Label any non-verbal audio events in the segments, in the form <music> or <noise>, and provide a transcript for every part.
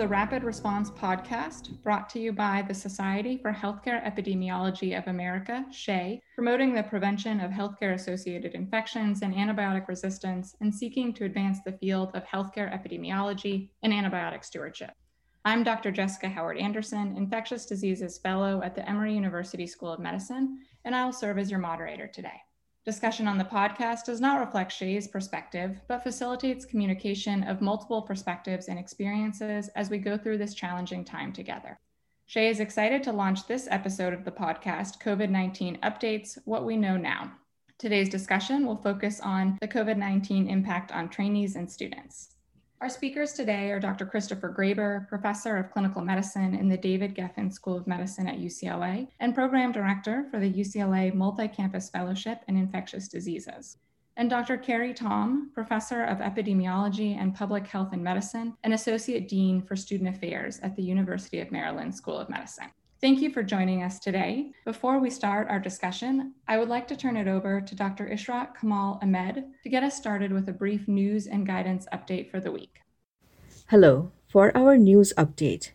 the Rapid Response podcast, brought to you by the Society for Healthcare Epidemiology of America, SHEA, promoting the prevention of healthcare associated infections and antibiotic resistance and seeking to advance the field of healthcare epidemiology and antibiotic stewardship. I'm Dr. Jessica Howard Anderson, Infectious Diseases Fellow at the Emory University School of Medicine, and I'll serve as your moderator today. Discussion on the podcast does not reflect SHEA's perspective, but facilitates communication of multiple perspectives and experiences as we go through this challenging time together. SHEA is excited to launch this episode of the podcast, COVID 19 Updates What We Know Now. Today's discussion will focus on the COVID 19 impact on trainees and students. Our speakers today are Dr. Christopher Graber, Professor of Clinical Medicine in the David Geffen School of Medicine at UCLA and Program Director for the UCLA Multi Campus Fellowship in Infectious Diseases, and Dr. Kerri Thom, Professor of Epidemiology and Public Health and Medicine and Associate Dean for Student Affairs at the University of Maryland School of Medicine. Thank you for joining us today. Before we start our discussion, I would like to turn it over to Dr. Ishrat Kamal Ahmed to get us started with a brief news and guidance update for the week. Hello, for our news update.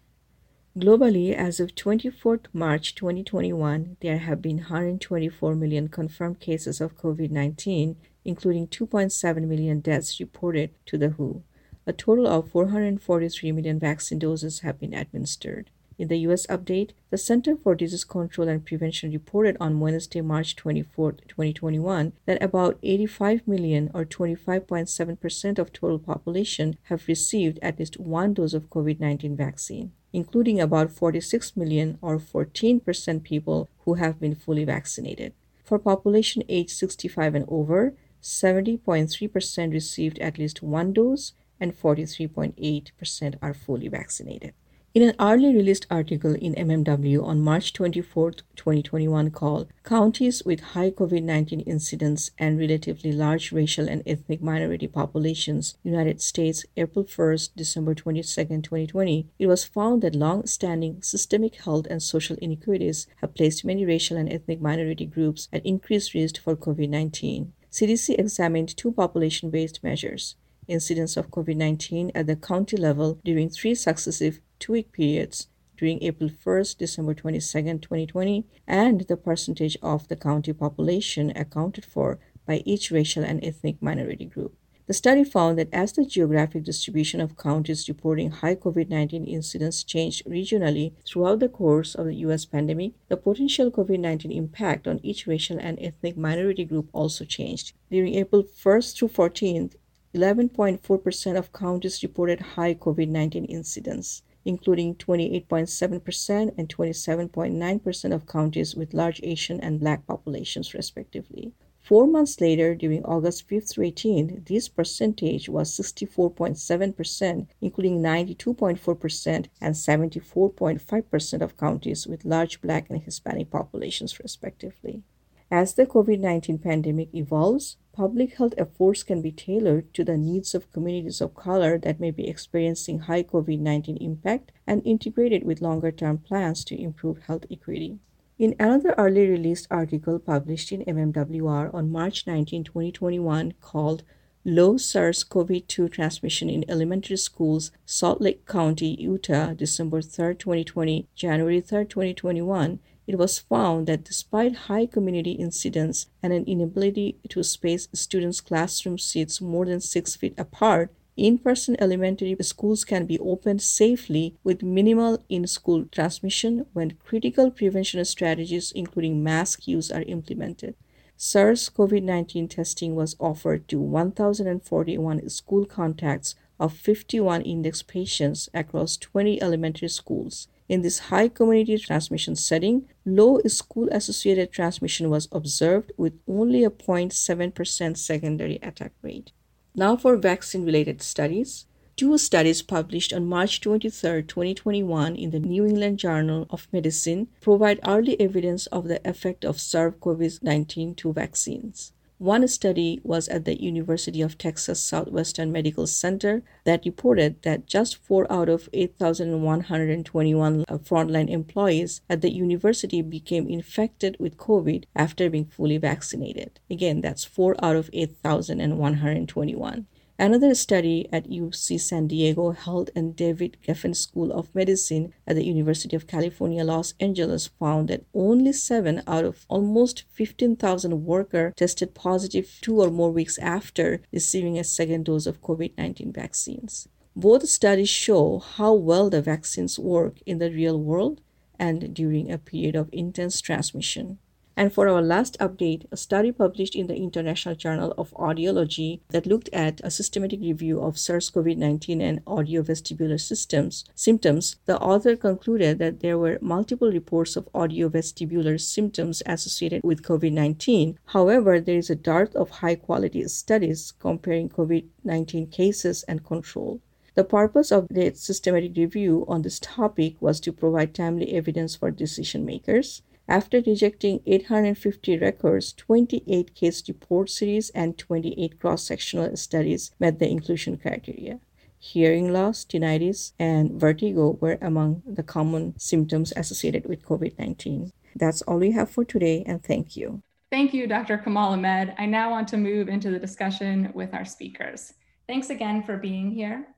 Globally, as of 24th March 2021, there have been 124 million confirmed cases of COVID 19, including 2.7 million deaths reported to the WHO. A total of 443 million vaccine doses have been administered. In the US update, the Center for Disease Control and Prevention reported on Wednesday, March 24, 2021, that about 85 million or 25.7% of total population have received at least one dose of COVID-19 vaccine, including about 46 million or 14% people who have been fully vaccinated. For population age 65 and over, 70.3% received at least one dose and 43.8% are fully vaccinated. In an early released article in MMWR on March 24, 2021, called Counties with High COVID 19 Incidence and Relatively Large Racial and Ethnic Minority Populations, United States, April 1, December 22, 2020, it was found that long standing systemic health and social inequities have placed many racial and ethnic minority groups at increased risk for COVID 19. CDC examined two population based measures incidence of COVID 19 at the county level during three successive two week periods during April 1st, December 22nd, 2020, and the percentage of the county population accounted for by each racial and ethnic minority group. The study found that as the geographic distribution of counties reporting high COVID 19 incidence changed regionally throughout the course of the US pandemic, the potential COVID 19 impact on each racial and ethnic minority group also changed. During April 1st through 14th, 11.4% of counties reported high COVID 19 incidence including 28.7% and 27.9% of counties with large Asian and Black populations, respectively. Four months later, during August 5th through 18th, this percentage was 64.7%, including 92.4% and 74.5% of counties with large Black and Hispanic populations, respectively. As the COVID 19 pandemic evolves, public health efforts can be tailored to the needs of communities of color that may be experiencing high COVID 19 impact and integrated with longer term plans to improve health equity. In another early released article published in MMWR on March 19, 2021, called Low SARS CoV 2 Transmission in Elementary Schools, Salt Lake County, Utah, December 3, 2020, January 3, 2021, it was found that despite high community incidence and an inability to space students' classroom seats more than six feet apart, in person elementary schools can be opened safely with minimal in school transmission when critical prevention strategies, including mask use, are implemented. SARS CoV 19 testing was offered to 1,041 school contacts of 51 index patients across 20 elementary schools. In this high community transmission setting, low school associated transmission was observed with only a 0.7% secondary attack rate. Now for vaccine related studies. Two studies published on March 23, 2021 in the New England Journal of Medicine provide early evidence of the effect of SARS-CoV-19 to vaccines. One study was at the University of Texas Southwestern Medical Center that reported that just 4 out of 8,121 uh, frontline employees at the university became infected with COVID after being fully vaccinated. Again, that's 4 out of 8,121. Another study at UC San Diego, held in David Geffen School of Medicine at the University of California, Los Angeles, found that only 7 out of almost 15,000 workers tested positive two or more weeks after receiving a second dose of COVID 19 vaccines. Both studies show how well the vaccines work in the real world and during a period of intense transmission. And for our last update, a study published in the International Journal of Audiology that looked at a systematic review of SARS CoV 19 and audiovestibular systems symptoms, the author concluded that there were multiple reports of audiovestibular symptoms associated with COVID 19. However, there is a dearth of high quality studies comparing COVID 19 cases and control. The purpose of the systematic review on this topic was to provide timely evidence for decision makers after rejecting 850 records, 28 case report series and 28 cross sectional studies met the inclusion criteria. Hearing loss, tinnitus, and vertigo were among the common symptoms associated with COVID 19. That's all we have for today, and thank you. Thank you, Dr. Kamal Ahmed. I now want to move into the discussion with our speakers. Thanks again for being here.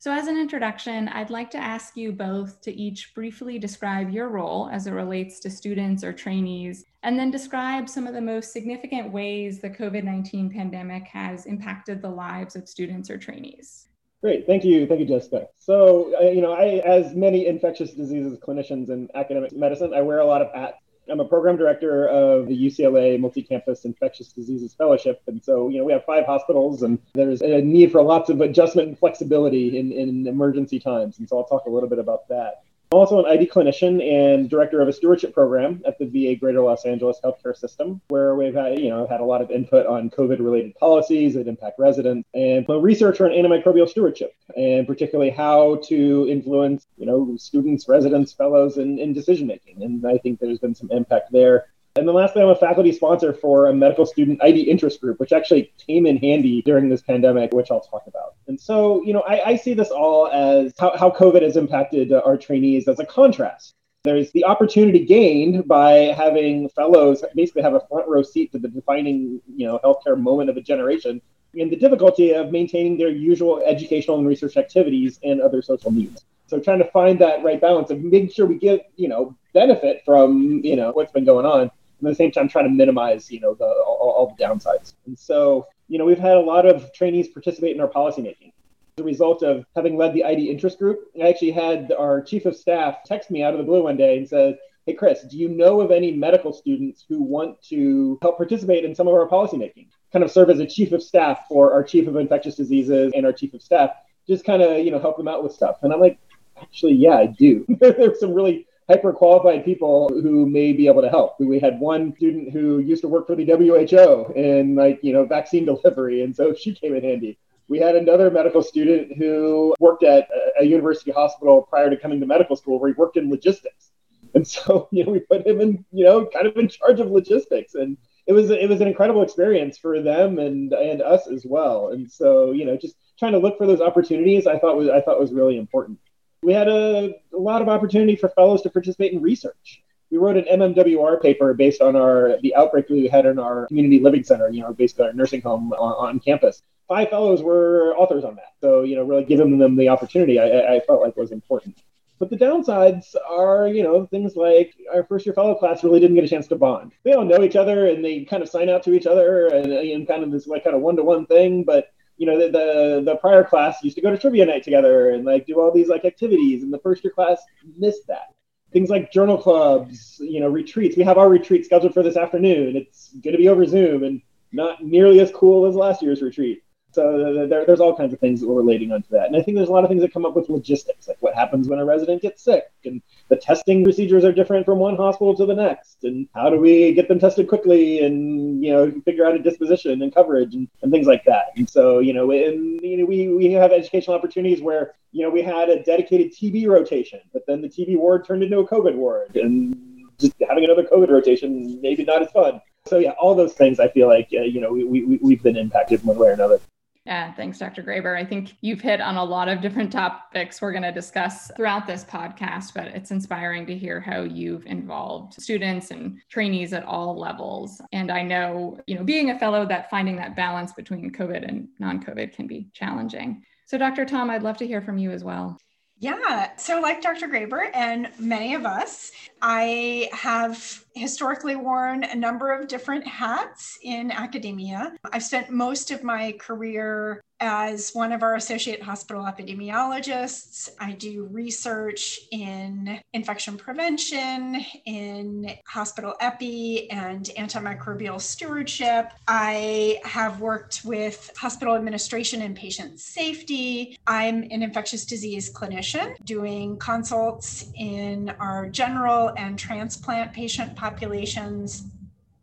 So as an introduction, I'd like to ask you both to each briefly describe your role as it relates to students or trainees, and then describe some of the most significant ways the COVID-19 pandemic has impacted the lives of students or trainees. Great, thank you, thank you, Jessica. So, uh, you know, I, as many infectious diseases clinicians in academic medicine, I wear a lot of hats. I'm a program director of the UCLA Multi-Campus Infectious Diseases Fellowship, and so you know we have five hospitals, and there's a need for lots of adjustment and flexibility in, in emergency times, and so I'll talk a little bit about that. I'm also an ID clinician and director of a stewardship program at the VA Greater Los Angeles Healthcare System, where we've had, you know, had a lot of input on COVID-related policies that impact residents, and a researcher on antimicrobial stewardship, and particularly how to influence, you know, students, residents, fellows in, in decision making. And I think there's been some impact there. And then lastly, I'm a faculty sponsor for a medical student ID interest group, which actually came in handy during this pandemic, which I'll talk about. And so, you know, I, I see this all as how, how COVID has impacted uh, our trainees as a contrast. There's the opportunity gained by having fellows basically have a front row seat to the defining, you know, healthcare moment of a generation, and the difficulty of maintaining their usual educational and research activities and other social needs. So trying to find that right balance of making sure we get, you know, benefit from, you know, what's been going on, at the same time trying to minimize, you know, the, all, all the downsides. And so, you know, we've had a lot of trainees participate in our policymaking. As a result of having led the ID interest group, I actually had our chief of staff text me out of the blue one day and said, Hey, Chris, do you know of any medical students who want to help participate in some of our policymaking? Kind of serve as a chief of staff for our chief of infectious diseases and our chief of staff, just kind of, you know, help them out with stuff. And I'm like, actually, yeah, I do. <laughs> There's some really hyper qualified people who may be able to help. We had one student who used to work for the WHO in like, you know, vaccine <laughs> delivery. And so she came in handy. We had another medical student who worked at a university hospital prior to coming to medical school where he worked in logistics. And so, <laughs> you know, we put him in, you know, kind of in charge of logistics. And it was it was an incredible experience for them and and us as well. And so, you know, just trying to look for those opportunities I thought was I thought was really important we had a, a lot of opportunity for fellows to participate in research we wrote an MMWR paper based on our the outbreak we had in our community living center, you know, basically our nursing home on, on, campus. Five fellows were authors on that, so you know, really giving them the opportunity, I, I felt like was important. But the downsides are, you know, things like our first year fellow class really didn't get a chance to bond. They all know each other and they kind of sign out to each other and, and kind of this like kind of one to one thing, but you know, the, the, the prior class used to go to trivia night together and like do all these like activities, and the first year class missed that. Things like journal clubs, you know, retreats. We have our retreat scheduled for this afternoon. It's going to be over Zoom and not nearly as cool as last year's retreat. So there, there's all kinds of things that we're relating onto that. And I think there's a lot of things that come up with logistics, like what happens when a resident gets sick, and the testing procedures are different from one hospital to the next, and how do we get them tested quickly, and you know figure out a disposition and coverage and, and things like that. And so you know, and you know, we we have educational opportunities where you know we had a dedicated TB rotation, but then the TB ward turned into a COVID ward, and just having another COVID rotation maybe not as fun. So yeah, all those things I feel like uh, you know we, we we've been impacted one way or another. Yeah, thanks, Dr. Graber. I think you've hit on a lot of different topics we're going to discuss throughout this podcast, but it's inspiring to hear how you've involved students and trainees at all levels. And I know, you know, being a fellow, that finding that balance between COVID and non COVID can be challenging. So, Dr. Thom, I'd love to hear from you as well. Yeah. So, like Dr. Graber and many of us, I have historically worn a number of different hats in academia. I've spent most of my career as one of our associate hospital epidemiologists. I do research in infection prevention, in hospital epi, and antimicrobial stewardship. I have worked with hospital administration and patient safety. I'm an infectious disease clinician doing consults in our general and transplant patient populations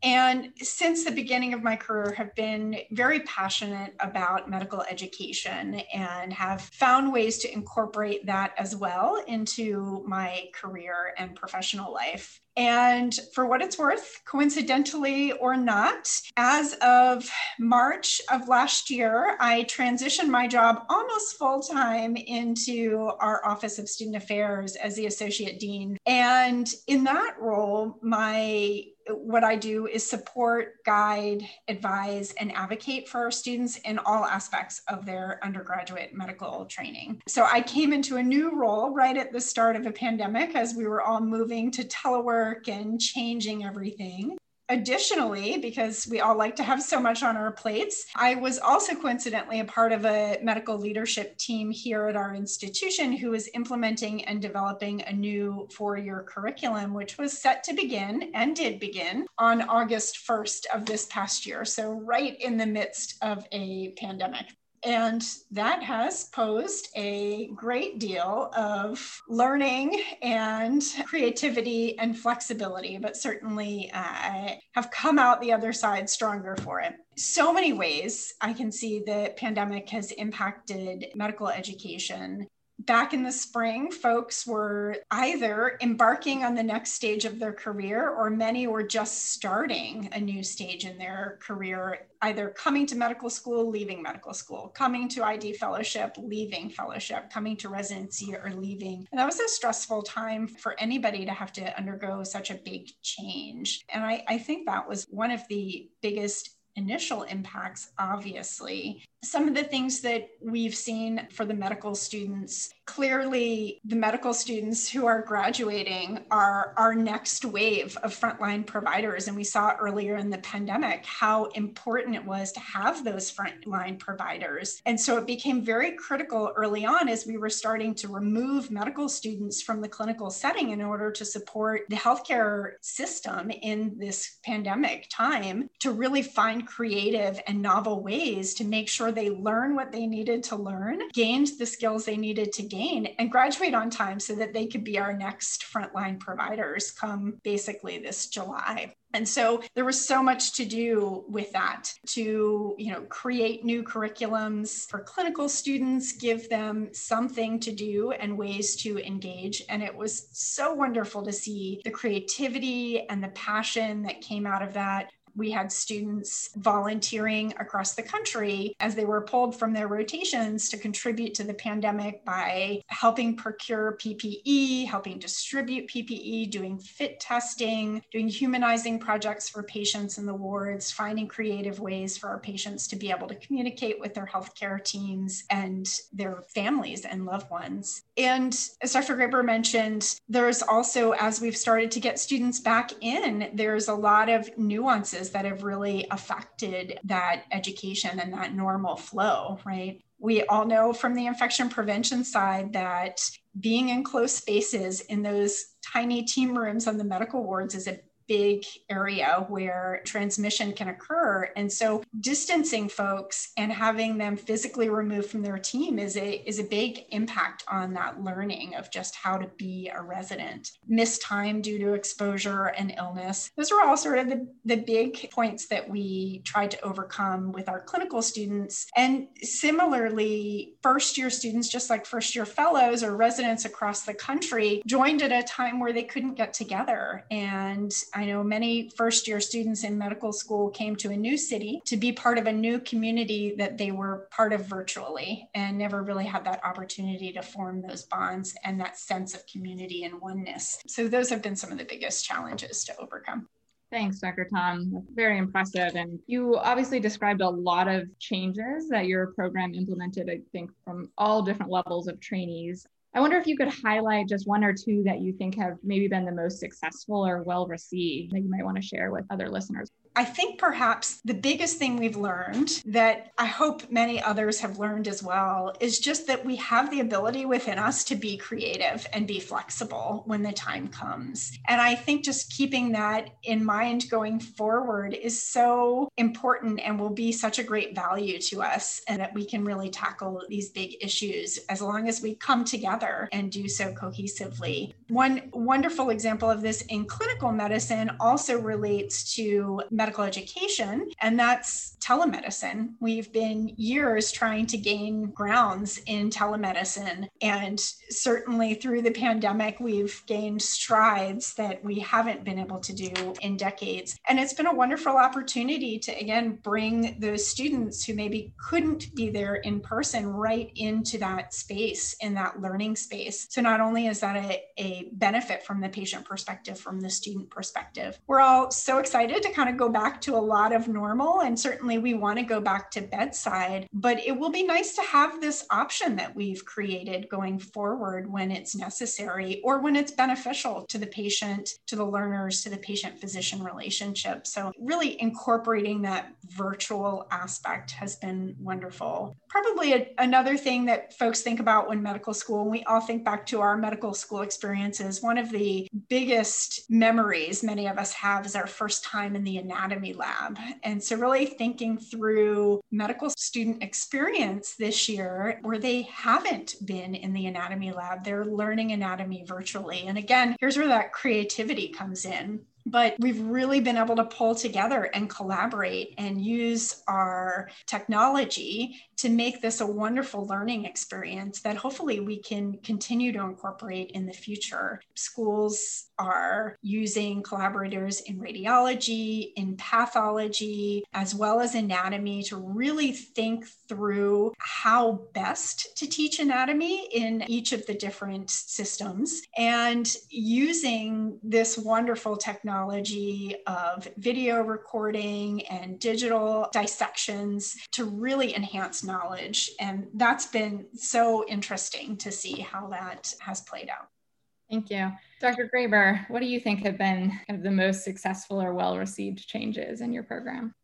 and since the beginning of my career have been very passionate about medical education and have found ways to incorporate that as well into my career and professional life and for what it's worth, coincidentally or not, as of March of last year, I transitioned my job almost full time into our Office of Student Affairs as the Associate Dean. And in that role, my what I do is support, guide, advise, and advocate for our students in all aspects of their undergraduate medical training. So I came into a new role right at the start of a pandemic as we were all moving to telework work and changing everything. Additionally, because we all like to have so much on our plates, I was also coincidentally a part of a medical leadership team here at our institution who was implementing and developing a new four year curriculum, which was set to begin and did begin on August 1st of this past year. So, right in the midst of a pandemic. And that has posed a great deal of learning and creativity and flexibility, but certainly uh, have come out the other side stronger for it. So many ways I can see the pandemic has impacted medical education back in the spring, folks were either embarking on the next stage of their career, or many were just starting a new stage in their career, either coming to medical school, leaving medical school, coming to ID fellowship, leaving fellowship, coming to residency, or leaving. And that was a stressful time for anybody to have to undergo such a big change. And I, I think that was one of the biggest initial impacts, obviously. Some of the things that we've seen for the medical students clearly, the medical students who are graduating are our next wave of frontline providers. And we saw earlier in the pandemic how important it was to have those frontline providers. And so it became very critical early on as we were starting to remove medical students from the clinical setting in order to support the healthcare system in this pandemic time to really find creative and novel ways to make sure they learn what they needed to learn, gained the skills they needed to gain, and graduate on time so that they could be our next frontline providers come basically this July. And so there was so much to do with that to, you know, create new curriculums for clinical students, give them something to do and ways to engage. And it was so wonderful to see the creativity and the passion that came out of that we had students volunteering across the country as they were pulled from their rotations to contribute to the pandemic by helping procure PPE, helping distribute PPE, doing fit testing, doing humanizing projects for patients in the wards, finding creative ways for our patients to be able to communicate with their healthcare teams and their families and loved ones. And as Dr. Graber mentioned, there's also, as we've started to get students back in, there's a lot of nuances that have really affected that education and that normal flow, right? We all know from the infection prevention side that being in close spaces in those tiny team rooms on the medical wards is a big area where transmission can occur. And so distancing folks and having them physically removed from their team is a is a big impact on that learning of just how to be a resident. Missed time due to exposure and illness. Those are all sort of the, the big points that we tried to overcome with our clinical students. And similarly, first year students, just like first year fellows or residents across the country, joined at a time where they couldn't get together and I know many first year students in medical school came to a new city to be part of a new community that they were part of virtually and never really had that opportunity to form those bonds and that sense of community and oneness. So, those have been some of the biggest challenges to overcome. Thanks, Dr. Thom. Very impressive. And you obviously described a lot of changes that your program implemented, I think, from all different levels of trainees. I wonder if you could highlight just one or two that you think have maybe been the most successful or well received that you might want to share with other listeners. I think perhaps the biggest thing we've learned that I hope many others have learned as well is just that we have the ability within us to be creative and be flexible when the time comes. And I think just keeping that in mind going forward is so important and will be such a great value to us and that we can really tackle these big issues as long as we come together and do so cohesively. One wonderful example of this in clinical medicine also relates to medical medical education, and that's telemedicine. We've been years trying to gain grounds in telemedicine, and certainly through the pandemic, we've gained strides that we haven't been able to do in decades. And it's been a wonderful opportunity to, again, bring those students who maybe couldn't be there in person right into that space, in that learning space. So not only is that a, a benefit from the patient perspective, from the student perspective, we're all so excited to kind of go back to a lot of normal. And certainly we want to go back to bedside, but it will be nice to have this option that we've created going forward when it's necessary or when it's beneficial to the patient, to the learners, to the patient physician relationship. So, really incorporating that virtual aspect has been wonderful. Probably a, another thing that folks think about when medical school, and we all think back to our medical school experiences, one of the biggest memories many of us have is our first time in the anatomy anatomy lab. And so, really thinking through medical student experience this year where they haven't been in the anatomy lab, they're learning anatomy virtually. And again, here's where that creativity comes in but we've really been able to pull together and collaborate and use our technology to make this a wonderful learning experience that hopefully we can continue to incorporate in the future. Schools are using collaborators in radiology, in pathology, as well as anatomy to really think through how best to teach anatomy in each of the different systems and using this wonderful technology of video recording and digital dissections to really enhance knowledge. And that's been so interesting to see how that has played out. Thank you. Dr. Graber, what do you think have been kind of the most successful or well received changes in your program?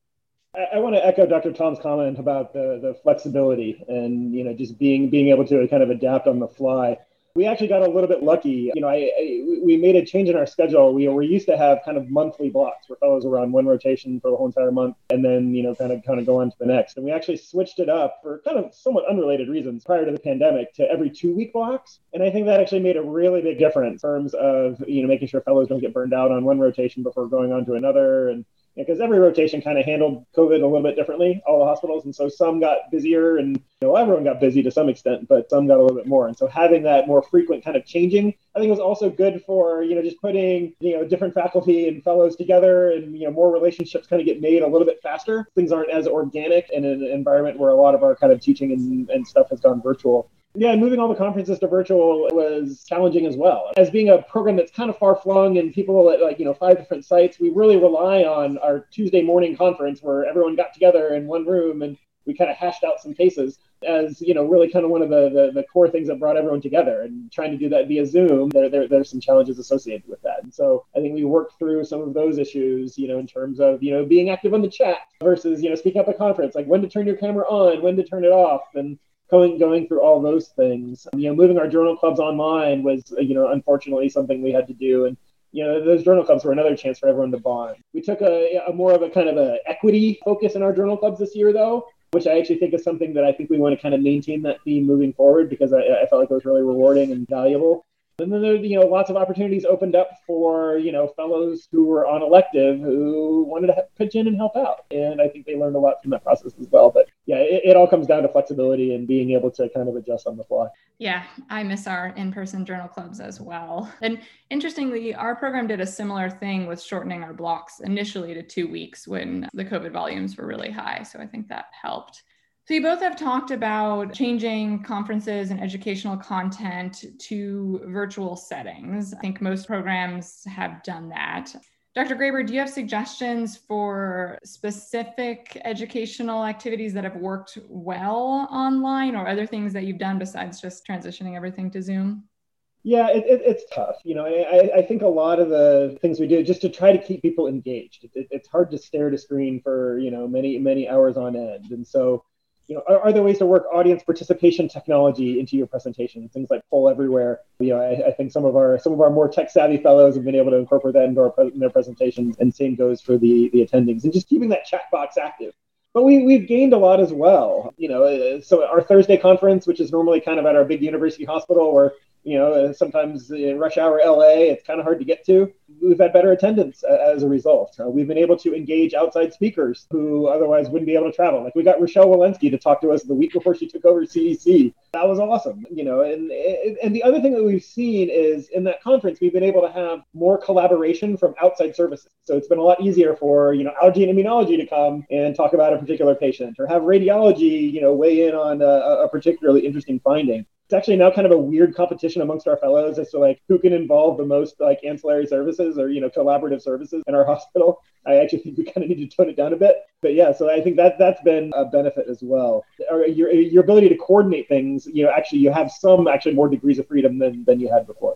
I, I want to echo Dr. Thom's comment about the, the flexibility and you know just being being able to kind of adapt on the fly we actually got a little bit lucky. You know, I, I, we made a change in our schedule. We were used to have kind of monthly blocks where fellows were on one rotation for the whole entire month, and then you know, kind of kind of go on to the next. And we actually switched it up for kind of somewhat unrelated reasons prior to the pandemic to every two week blocks. And I think that actually made a really big difference in terms of you know making sure fellows don't get burned out on one rotation before going on to another, and because every rotation kind of handled COVID a little bit differently, all the hospitals. And so some got busier and you know, everyone got busy to some extent, but some got a little bit more. And so having that more frequent kind of changing, I think was also good for, you know, just putting, you know, different faculty and fellows together and, you know, more relationships kind of get made a little bit faster. Things aren't as organic in an environment where a lot of our kind of teaching and, and stuff has gone virtual. Yeah, moving all the conferences to virtual was challenging as well. As being a program that's kind of far flung and people at like, you know, five different sites, we really rely on our Tuesday morning conference where everyone got together in one room and we kind of hashed out some cases as, you know, really kind of one of the, the, the core things that brought everyone together and trying to do that via Zoom, there, there, there's some challenges associated with that. And so I think we worked through some of those issues, you know, in terms of, you know, being active on the chat versus, you know, speaking up at the conference, like when to turn your camera on, when to turn it off. And going going through all those things. You know, moving our journal clubs online was you know unfortunately something we had to do, and you know those journal clubs were another chance for everyone to bond. We took a, a more of a kind of a equity focus in our journal clubs this year though. Which I actually think is something that I think we want to kind of maintain that theme moving forward because I, I felt like it was really rewarding and valuable. And then there, you know, lots of opportunities opened up for, you know, fellows who were on elective who wanted to pitch in and help out. And I think they learned a lot from that process as well. But yeah, it, it, all comes down to flexibility and being able to kind of adjust on the fly. Yeah, I miss our in person journal clubs as well. And interestingly, our program did a similar thing with shortening our blocks initially to two weeks when the COVID volumes were really high. So I think that helped. So, you both have talked about changing conferences and educational content to virtual settings. I think most programs have done that. Dr. Graber, do you have suggestions for specific educational activities that have worked well online or other things that you've done besides just transitioning everything to Zoom? Yeah, it, it, it's tough. You know, I, I, think a lot of the things we do just to try to keep people engaged. It, it's hard to stare at a screen for, you know, many, many hours on end. And so you know, are, are, there ways to work audience participation technology into your presentation? Things like poll everywhere. You know, I, I, think some of our some of our more tech savvy fellows have been able to incorporate that into our, in their presentations, and same goes for the the attendings, and just keeping that chat box active. But we we've gained a lot as well. You know, uh, so our Thursday conference, which is normally kind of at our big university hospital, where you know, uh, sometimes in rush hour LA, it's kind of hard to get to. We've had better attendance as a result. Uh, we've been able to engage outside speakers who otherwise wouldn't be able to travel. Like we got Rochelle Walensky to talk to us the week before she took over CDC. That was awesome, you know. And and the other thing that we've seen is in that conference, we've been able to have more collaboration from outside services. So it's been a lot easier for you know allergy and immunology to come and talk about a particular patient, or have radiology, you know, weigh in on a, a particularly interesting finding it's actually now kind of a weird competition amongst our fellows as to like who can involve the most like ancillary services or you know collaborative services in our <laughs> hospital. I actually think we kind of need to tone it down a bit. But yeah, so I think that that's been a benefit as well. Or uh, your your ability to coordinate things, you know, actually you have some actually more degrees of freedom than than you had before.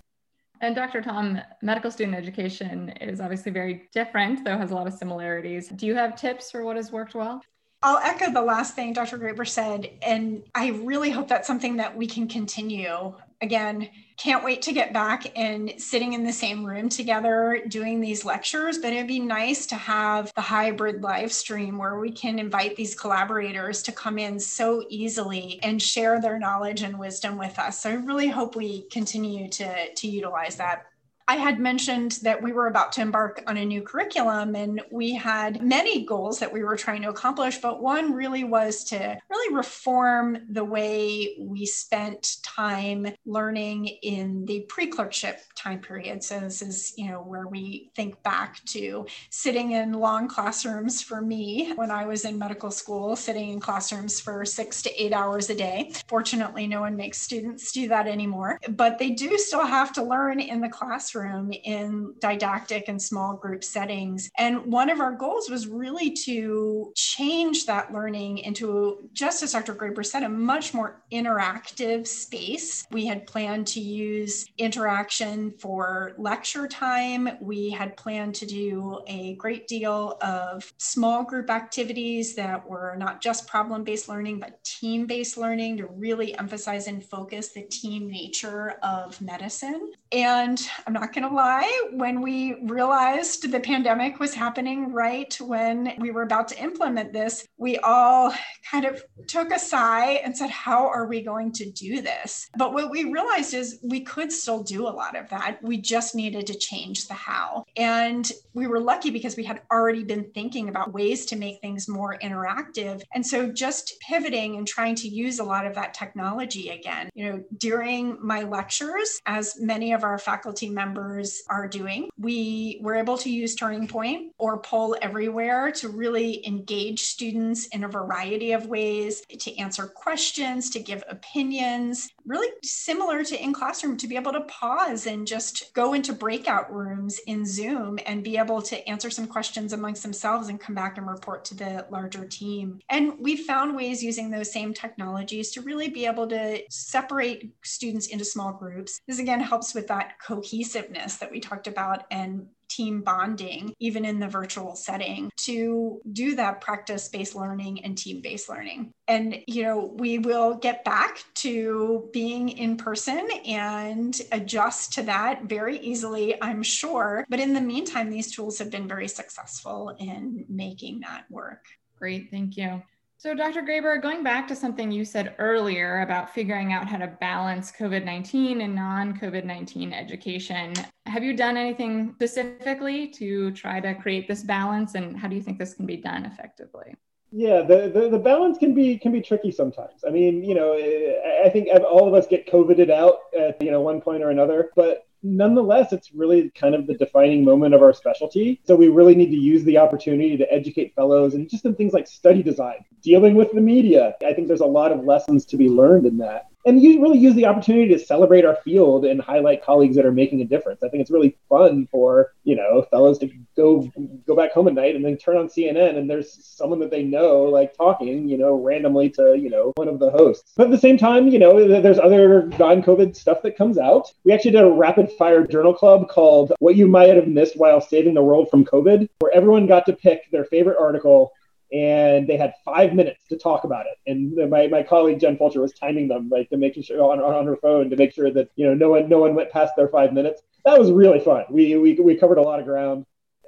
And Dr. Thom, medical student education is obviously very different, though has a lot of similarities. Do you have tips for what has worked well? I'll echo the last thing Dr. Graber said, and I really hope that's something that we can continue. Again, can't wait to get back and sitting in the same room together doing these lectures, but it'd be nice to have the hybrid live stream where we can invite these collaborators to come in so easily and share their knowledge and wisdom with us. So I really hope we continue to, to utilize that. I had mentioned that we were about to embark on a new curriculum and we had many goals that we were trying to accomplish, but one really was to really reform the way we spent time learning in the pre-clerkship time period. So this is, you know, where we think back to sitting in long classrooms for me when I was in medical school, sitting in classrooms for six to eight hours a day. Fortunately, no one makes students do that anymore, but they do still have to learn in the classroom classroom in didactic and small group settings. And one of our goals was really to change that learning into, just as Dr. Graber said, a much more interactive space. We had planned to use interaction for lecture time. We had planned to do a great deal of small group activities that were not just problem based learning, but team based learning to really emphasize and focus the team nature of medicine. And I'm not going to lie, when we realized the pandemic was happening right when we were about to implement this, we all kind of took a sigh and said, How are we going to do this? But what we realized is we could still do a lot of that. We just needed to change the how. And we were lucky because we had already been thinking about ways to make things more interactive. And so just pivoting and trying to use a lot of that technology again. You know, during my lectures, as many of our faculty members are doing. We were able to use Turning Point or Poll Everywhere to really engage students in a variety of ways, to answer questions, to give opinions, really similar to in classroom, to be able to pause and just go into breakout rooms in Zoom and be able to answer some questions amongst themselves and come back and report to the larger team. And we found ways using those same technologies to really be able to separate students into small groups. This again helps with that cohesiveness that we talked about and team bonding, even in the virtual setting, to do that practice based learning and team based learning. And, you know, we will get back to being in person and adjust to that very easily, I'm sure. But in the meantime, these tools have been very successful in making that work. Great. Thank you. So, Dr. Graber, going back to something you said earlier about figuring out how to balance COVID 19 and non COVID 19 education, have you done anything specifically to try to create this balance? And how do you think this can be done effectively? Yeah, the, the, the balance can be can be tricky sometimes. I mean, you know, I think all of us get COVIDed out at you know one point or another, but nonetheless, it's really kind of the defining moment of our specialty. So we really need to use the opportunity to educate fellows and just in things like study design, dealing with the media. I think there's a lot of lessons to be learned in that and you really use the opportunity to celebrate our field and highlight colleagues that are making a difference. I think it's really fun for you know fellows to go go back home at night and then turn on CNN and there's someone that they know like talking you know randomly to you know one of the hosts. But at the same time, you know there's other non-COVID stuff that comes out. We actually did a rapid fire journal club called "What You Might Have Missed While Saving the World from COVID," where everyone got to pick their favorite article and they had five minutes to talk about it. And my, my colleague Jen Fulcher was timing them, like to making sure on, on her phone to make sure that you know no one no one went past their five minutes. That was really fun. We we we covered a lot of ground.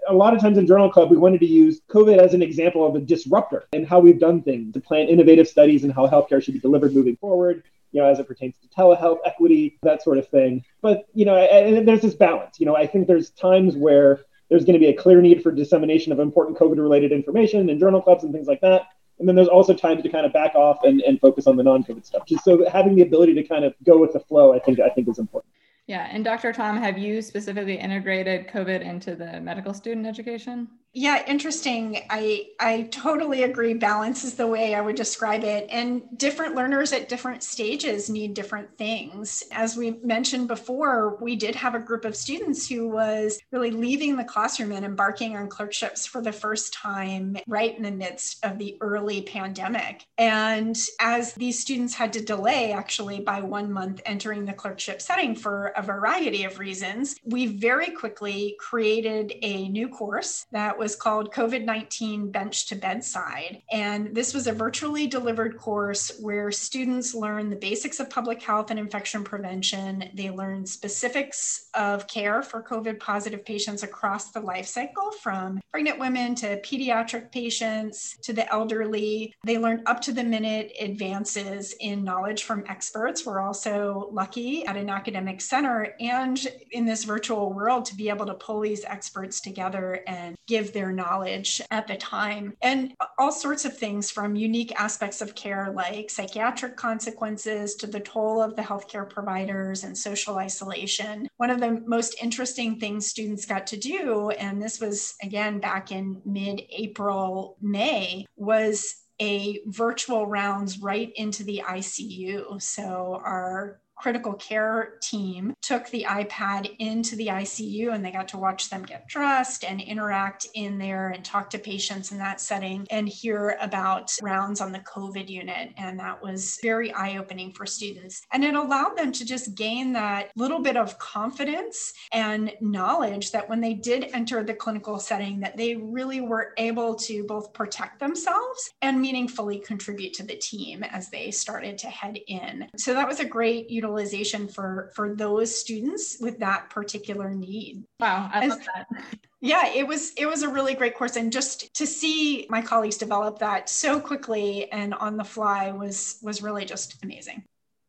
A lot of times in Journal Club, we wanted to use COVID as an example of a disruptor and how we've done things to plan innovative studies and how healthcare should be delivered moving forward you know, as it pertains to telehealth, equity, that sort of thing. But, you know, and there's this balance. You know, I think there's times where there's going to be a clear need for dissemination of important COVID related information in journal clubs and things like that. And then there's also times to kind of back off and, and focus on the non COVID stuff. Just so having the ability to kind of go with the flow, I think I think is important. Yeah. And Dr. Thom, have you specifically integrated COVID into the medical student education? Yeah, interesting. I I totally agree. Balance is the way I would describe it. And different learners at different stages need different things. As we mentioned before, we did have a group of students who was really leaving the classroom and embarking on clerkships for the first time right in the midst of the early pandemic. And as these students had to delay actually by one month entering the clerkship setting for a variety of reasons, we very quickly created a new course that was called COVID 19 Bench to Bedside. And this was a virtually delivered course where students learn the basics of public health and infection prevention. They learn specifics of care for COVID positive patients across the life cycle from pregnant women to pediatric patients to the elderly. They learn up to the minute advances in knowledge from experts. We're also lucky at an academic center and in this virtual world to be able to pull these experts together and give their knowledge at the time. And all sorts of things from unique aspects of care like psychiatric consequences to the toll of the healthcare providers and social isolation. One of the most interesting things students got to do, and this was again back in mid April, May, was a virtual rounds right into the ICU. So our critical care team took the iPad into the ICU and they got to watch them get dressed and interact in there and talk to patients in that setting and hear about rounds on the COVID unit. And that was very eye opening for students. And it allowed them to just gain that little bit of confidence and knowledge that when they did enter the clinical setting, that they really were able to both protect themselves and meaningfully contribute to the team as they started to head in. So that was a great utilization utilization for for those students with that particular need. Wow, I love that. Yeah, it was it was a really great course and just to see my colleagues develop that so quickly and on the fly was was really just amazing.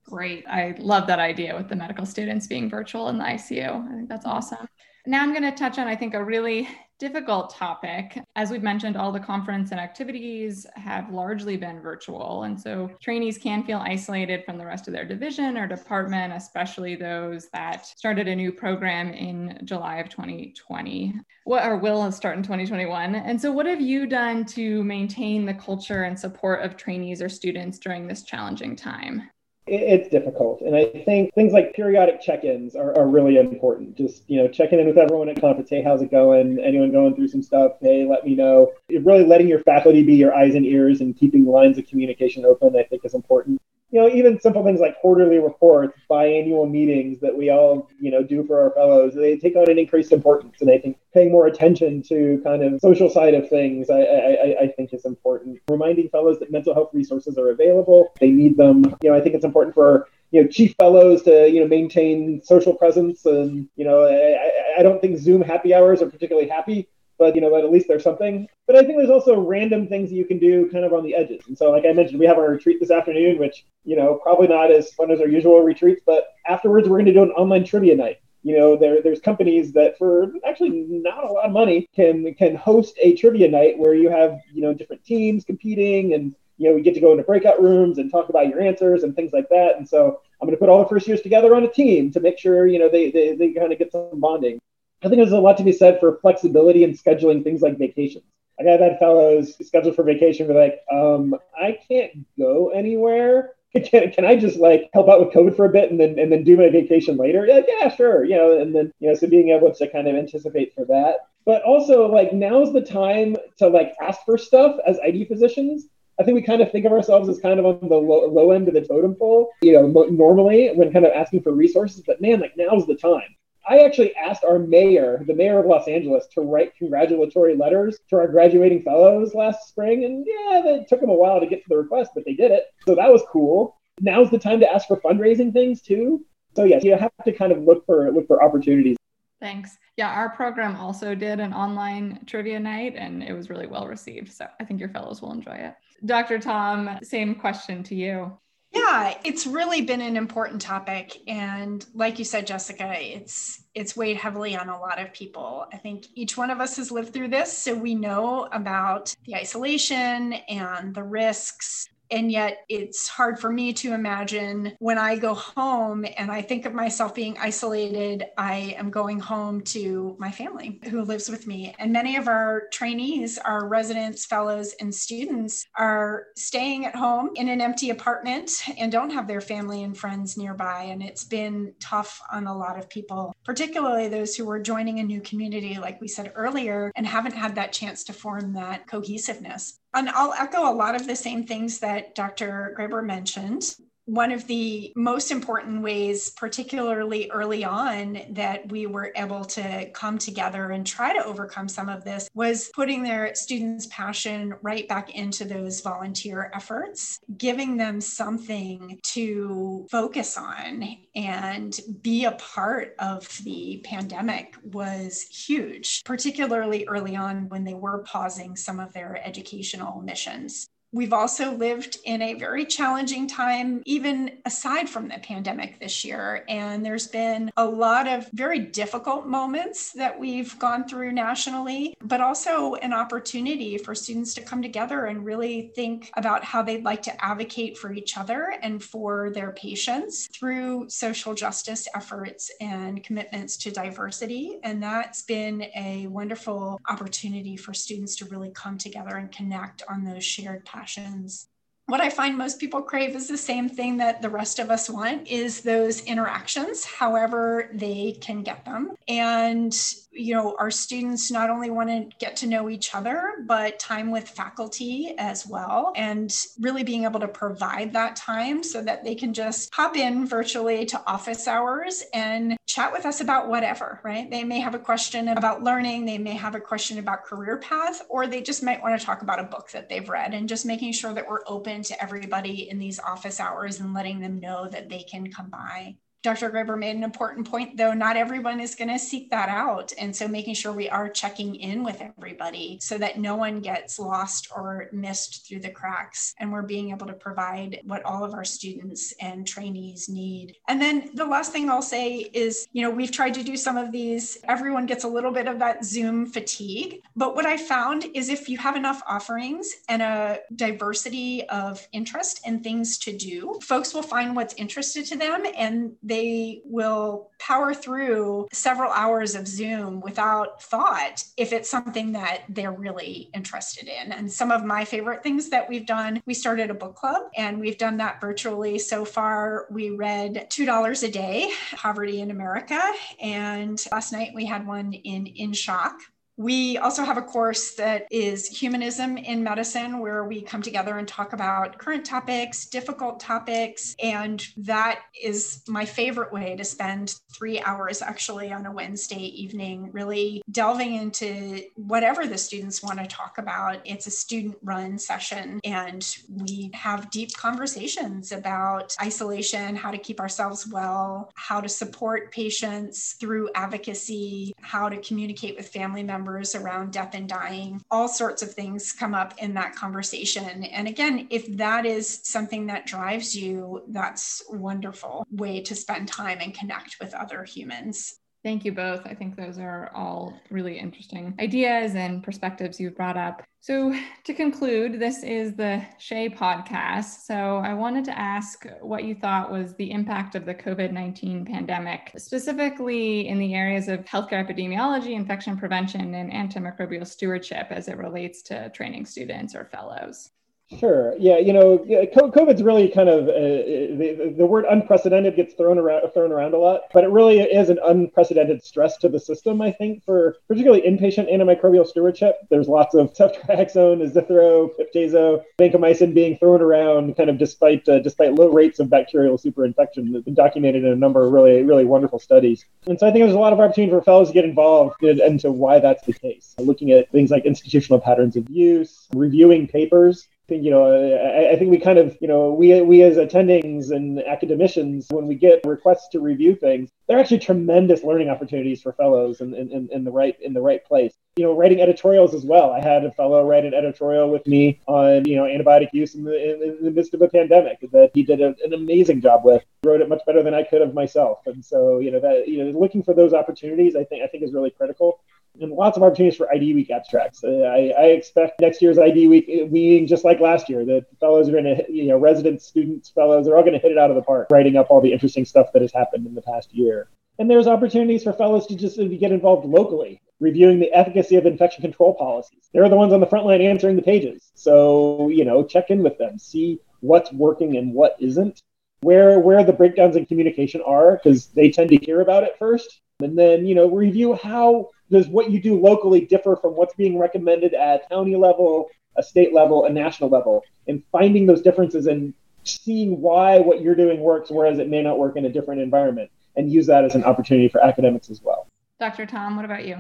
Great. I love that idea with the medical students being virtual in the ICU. I think that's awesome. Now I'm going to touch on, I think, a really <laughs> difficult topic. As we've mentioned, all the conference and activities have largely been virtual. And so trainees can feel isolated from the rest of their division or department, especially those that started a new program in July of 2020. What or will start in 2021. And so what have you done to maintain the culture and support of trainees or students during this challenging time? It's difficult. And I think things like periodic check-ins are, are really important. Just, you know, checking in with everyone at conference. Hey, how's it going? Anyone going through some stuff? Hey, let me know. Really letting your faculty be your eyes and ears and keeping lines of communication open, I think is important you know, even simple things like quarterly reports, biannual meetings that we all, you know, do for our fellows, they take on an increased importance. And I think paying more attention to kind of social side of things, I, I, I think is important. Reminding fellows that mental health resources are available, they need them. You know, I think it's important for you know chief fellows to you know maintain social presence and you know I, I don't think zoom happy hours are particularly happy but you know, but at least there's something. But I think there's also random things that you can do kind of on the edges. And so, like I mentioned, we have our retreat this afternoon, which you know probably not as fun as our usual retreats, but afterwards we're going to do an online trivia night. you know, there, there's companies that for actually not a lot of money can can host a trivia night where you have, you know, different teams competing and you know, we get to go into breakout rooms and talk about your answers and things like that. And so I'm going to put all the first years together on a team to make sure, you know, they, they, they kind of get some bonding. I think there's a lot to be said for flexibility in scheduling things like vacations. Like I've had fellows scheduled for vacation be like, um, I can't go anywhere. <laughs> Can, can I just like help out with COVID for a bit and then and then do my vacation later? Like, yeah, sure. You know, and then you know, so being able to kind of anticipate for that. But also like now's the time to like ask for stuff as ID physicians. I think we kind of think of ourselves as kind of on the low, low end of the totem pole, you know, normally when kind of asking for resources. But man, like now's the time. I actually asked our mayor, the mayor of Los Angeles, to write congratulatory letters to our graduating fellows last spring. And yeah, it took them a while to get to the request, but they did it. So that was cool. Now's the time to ask for fundraising things too. So yes, you have to kind of look for look for opportunities. Thanks. Yeah, our program also did an online trivia night and it was really well received. So I think your fellows will enjoy it. Dr. Thom, same question to you. Yeah, it's really been an important topic and like you said Jessica, it's it's weighed heavily on a lot of people. I think each one of us has lived through this so we know about the isolation and the risks and yet it's hard for me to imagine when I go home and I think of myself being isolated, I am going home to my family who lives with me. And many of our trainees, our residents, fellows, and students are staying at home in an empty apartment and don't have their family and friends nearby. And it's been tough on a lot of people, particularly those who are joining a new community, like we said earlier, and haven't had that chance to form that cohesiveness. And I'll echo a lot of the same things that Dr. Graber mentioned one of the most important ways, particularly early on, that we were able to come together and try to overcome some of this was putting their students' passion right back into those volunteer efforts, giving them something to focus on and be a part of the pandemic was huge, particularly early on when they were pausing some of their educational missions. We've also lived in a very challenging time, even aside from the pandemic this year. And there's been a lot of very difficult moments that we've gone through nationally, but also an opportunity for students to come together and really think about how they'd like to advocate for each other and for their patients through social justice efforts and commitments to diversity. And that's been a wonderful opportunity for students to really come together and connect on those shared paths passions what I find most people crave is the same thing that the rest of us want is those interactions, however they can get them. And you know, our students not only want to get to know each other, but time with faculty as well, and really being able to provide that time so that they can just hop in virtually to office hours and chat with us about whatever, right? They may have a question about learning, they may have a question about career path, or they just might want to talk about a book that they've read and just making sure that we're open to everybody in these office hours and letting them know that they can come by. Dr. Graber made an important point, though, not everyone is going to seek that out. And so making sure we are checking in with everybody so that no one gets lost or missed through the cracks. And we're being able to provide what all of our students and trainees need. And then the last thing I'll say is, you know, we've tried to do some of these, everyone gets a little bit of that Zoom fatigue. But what I found is if you have enough offerings and a diversity of interest and things to do, folks will find what's interested to them and they will power through several hours of Zoom without thought if it's something that they're really interested in. And some of my favorite things that we've done, we started a book club and we've done that virtually. So far, we read $2 a day, Poverty in America. And last night we had one in In Shock we also have a course that is Humanism in Medicine, where we come together and talk about current topics, difficult topics. And that is my favorite way to spend three hours actually on a Wednesday evening, really delving into whatever the students want to talk about. It's a student run session, and we have deep conversations about isolation, how to keep ourselves well, how to support patients through advocacy, how to communicate with family members around death and dying. All sorts of things come up in that conversation. And again, if that is something that drives you, that's wonderful way to spend time and connect with other humans. Thank you both. I think those are all really interesting ideas and perspectives you've brought up. So, to conclude, this is the SHEA podcast. So, I wanted to ask what you thought was the impact of the COVID 19 pandemic, specifically in the areas of healthcare epidemiology, infection prevention, and antimicrobial stewardship as it relates to training students or fellows. Sure. Yeah. You know, COVID's really kind of uh, the, the word unprecedented gets thrown around thrown around a lot, but it really is an unprecedented stress to the system. I think for particularly inpatient antimicrobial stewardship, there's lots of ceftriaxone, azithro, piptazo, vancomycin being thrown around, kind of despite uh, despite low rates of bacterial superinfection that's been documented in a number of really really wonderful studies. And so I think there's a lot of opportunity for fellows to get involved in, into why that's the case. Looking at things like institutional patterns of use, reviewing papers you know, I, I, think we kind of, you know, we we as attendings and academicians, when we get requests to review things, they're actually tremendous learning opportunities for fellows in, in, in the right in the right place. You know, writing editorials as well. I had a fellow write an editorial with me on, you know, antibiotic use in the in, in the midst of a pandemic that he did a, an amazing job with. Wrote it much better than I could have myself. And so, you know, that you know, looking for those opportunities, I think I think is really critical and lots of opportunities for ID Week abstracts. Uh, I, I, expect next year's ID Week being just like last year. The fellows are going to, you know, residents, students, fellows, they're all going to hit it out of the park, writing up all the interesting stuff that has happened in the past year. And there's opportunities for fellows to just get involved locally, reviewing the efficacy of infection control policies. They're the ones on the front line answering the pages. So, you know, check in with them, see what's working and what isn't, where where the breakdowns in communication are, because they tend to hear about it first. And then, you know, review how does what you do locally differ from what's being recommended at county level, a state level, a national level, and finding those differences and seeing why what you're doing works, whereas it may not work in a different environment, and use that as an opportunity for academics as well. Dr. Thom, what about you?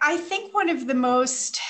I think one of the most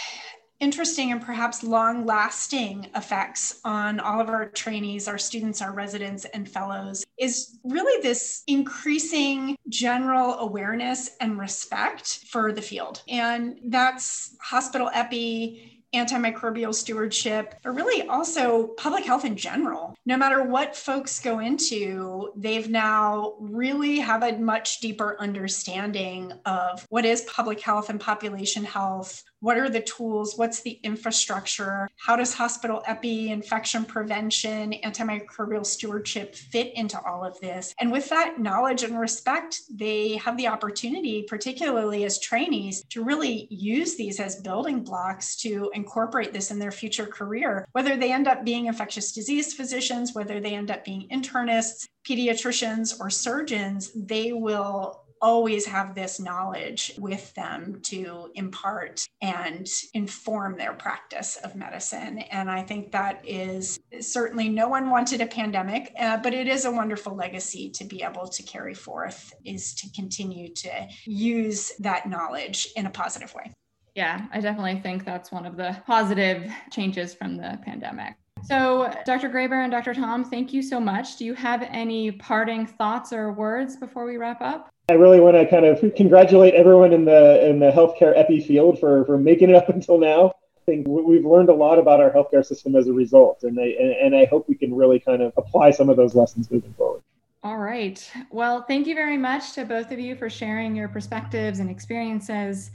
interesting and perhaps long lasting effects on all of our trainees, our students, our residents, and fellows is really this increasing general awareness and respect for the field. And that's hospital epi antimicrobial stewardship, but really also public health in general. No matter what folks go into, they've now really have a much deeper understanding of what is public health and population health, what are the tools? What's the infrastructure? How does hospital epi, infection prevention, antimicrobial stewardship fit into all of this? And with that knowledge and respect, they have the opportunity, particularly as trainees, to really use these as building blocks to incorporate this in their future career, whether they end up being infectious disease physicians, whether they end up being internists, pediatricians, or surgeons, they will always have this knowledge with them to impart and inform their practice of medicine. And I think that is certainly no one wanted a pandemic, uh, but it is a wonderful legacy to be able to carry forth, is to continue to use that knowledge in a positive way. Yeah, I definitely think that's one of the positive changes from the pandemic. So, Dr. Graber and Dr. Thom, thank you so much. Do you have any parting thoughts or words before we wrap up? I really want to kind of congratulate everyone in the in the healthcare epi field for for making it up <laughs> until now. I think we've learned a lot about our healthcare system as a result, and I and I hope we can really kind of apply some of those lessons moving forward. All right. Well, thank you very much to both of you for sharing your perspectives and experiences.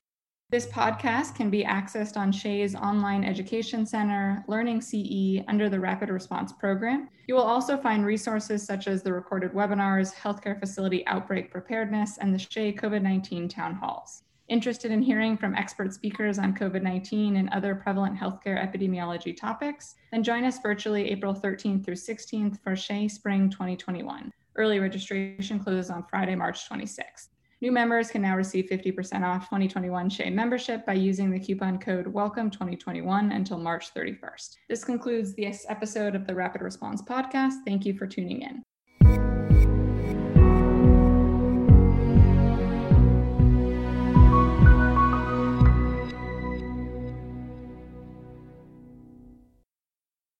This podcast can be accessed on SHEA's online education center, Learning CE, under the Rapid Response Program. You will also find resources such as the recorded webinars, healthcare facility outbreak preparedness, and the SHEA COVID 19 town halls. Interested in hearing from expert speakers on COVID 19 and other prevalent healthcare epidemiology topics? Then join us virtually April 13th through 16th for SHEA Spring 2021. Early registration closes on Friday, March 26th. New members can now receive 50% off 2021 SHEA membership by using the coupon code WELCOME2021 until March 31st. This concludes this episode of the Rapid Response Podcast. Thank you for tuning in.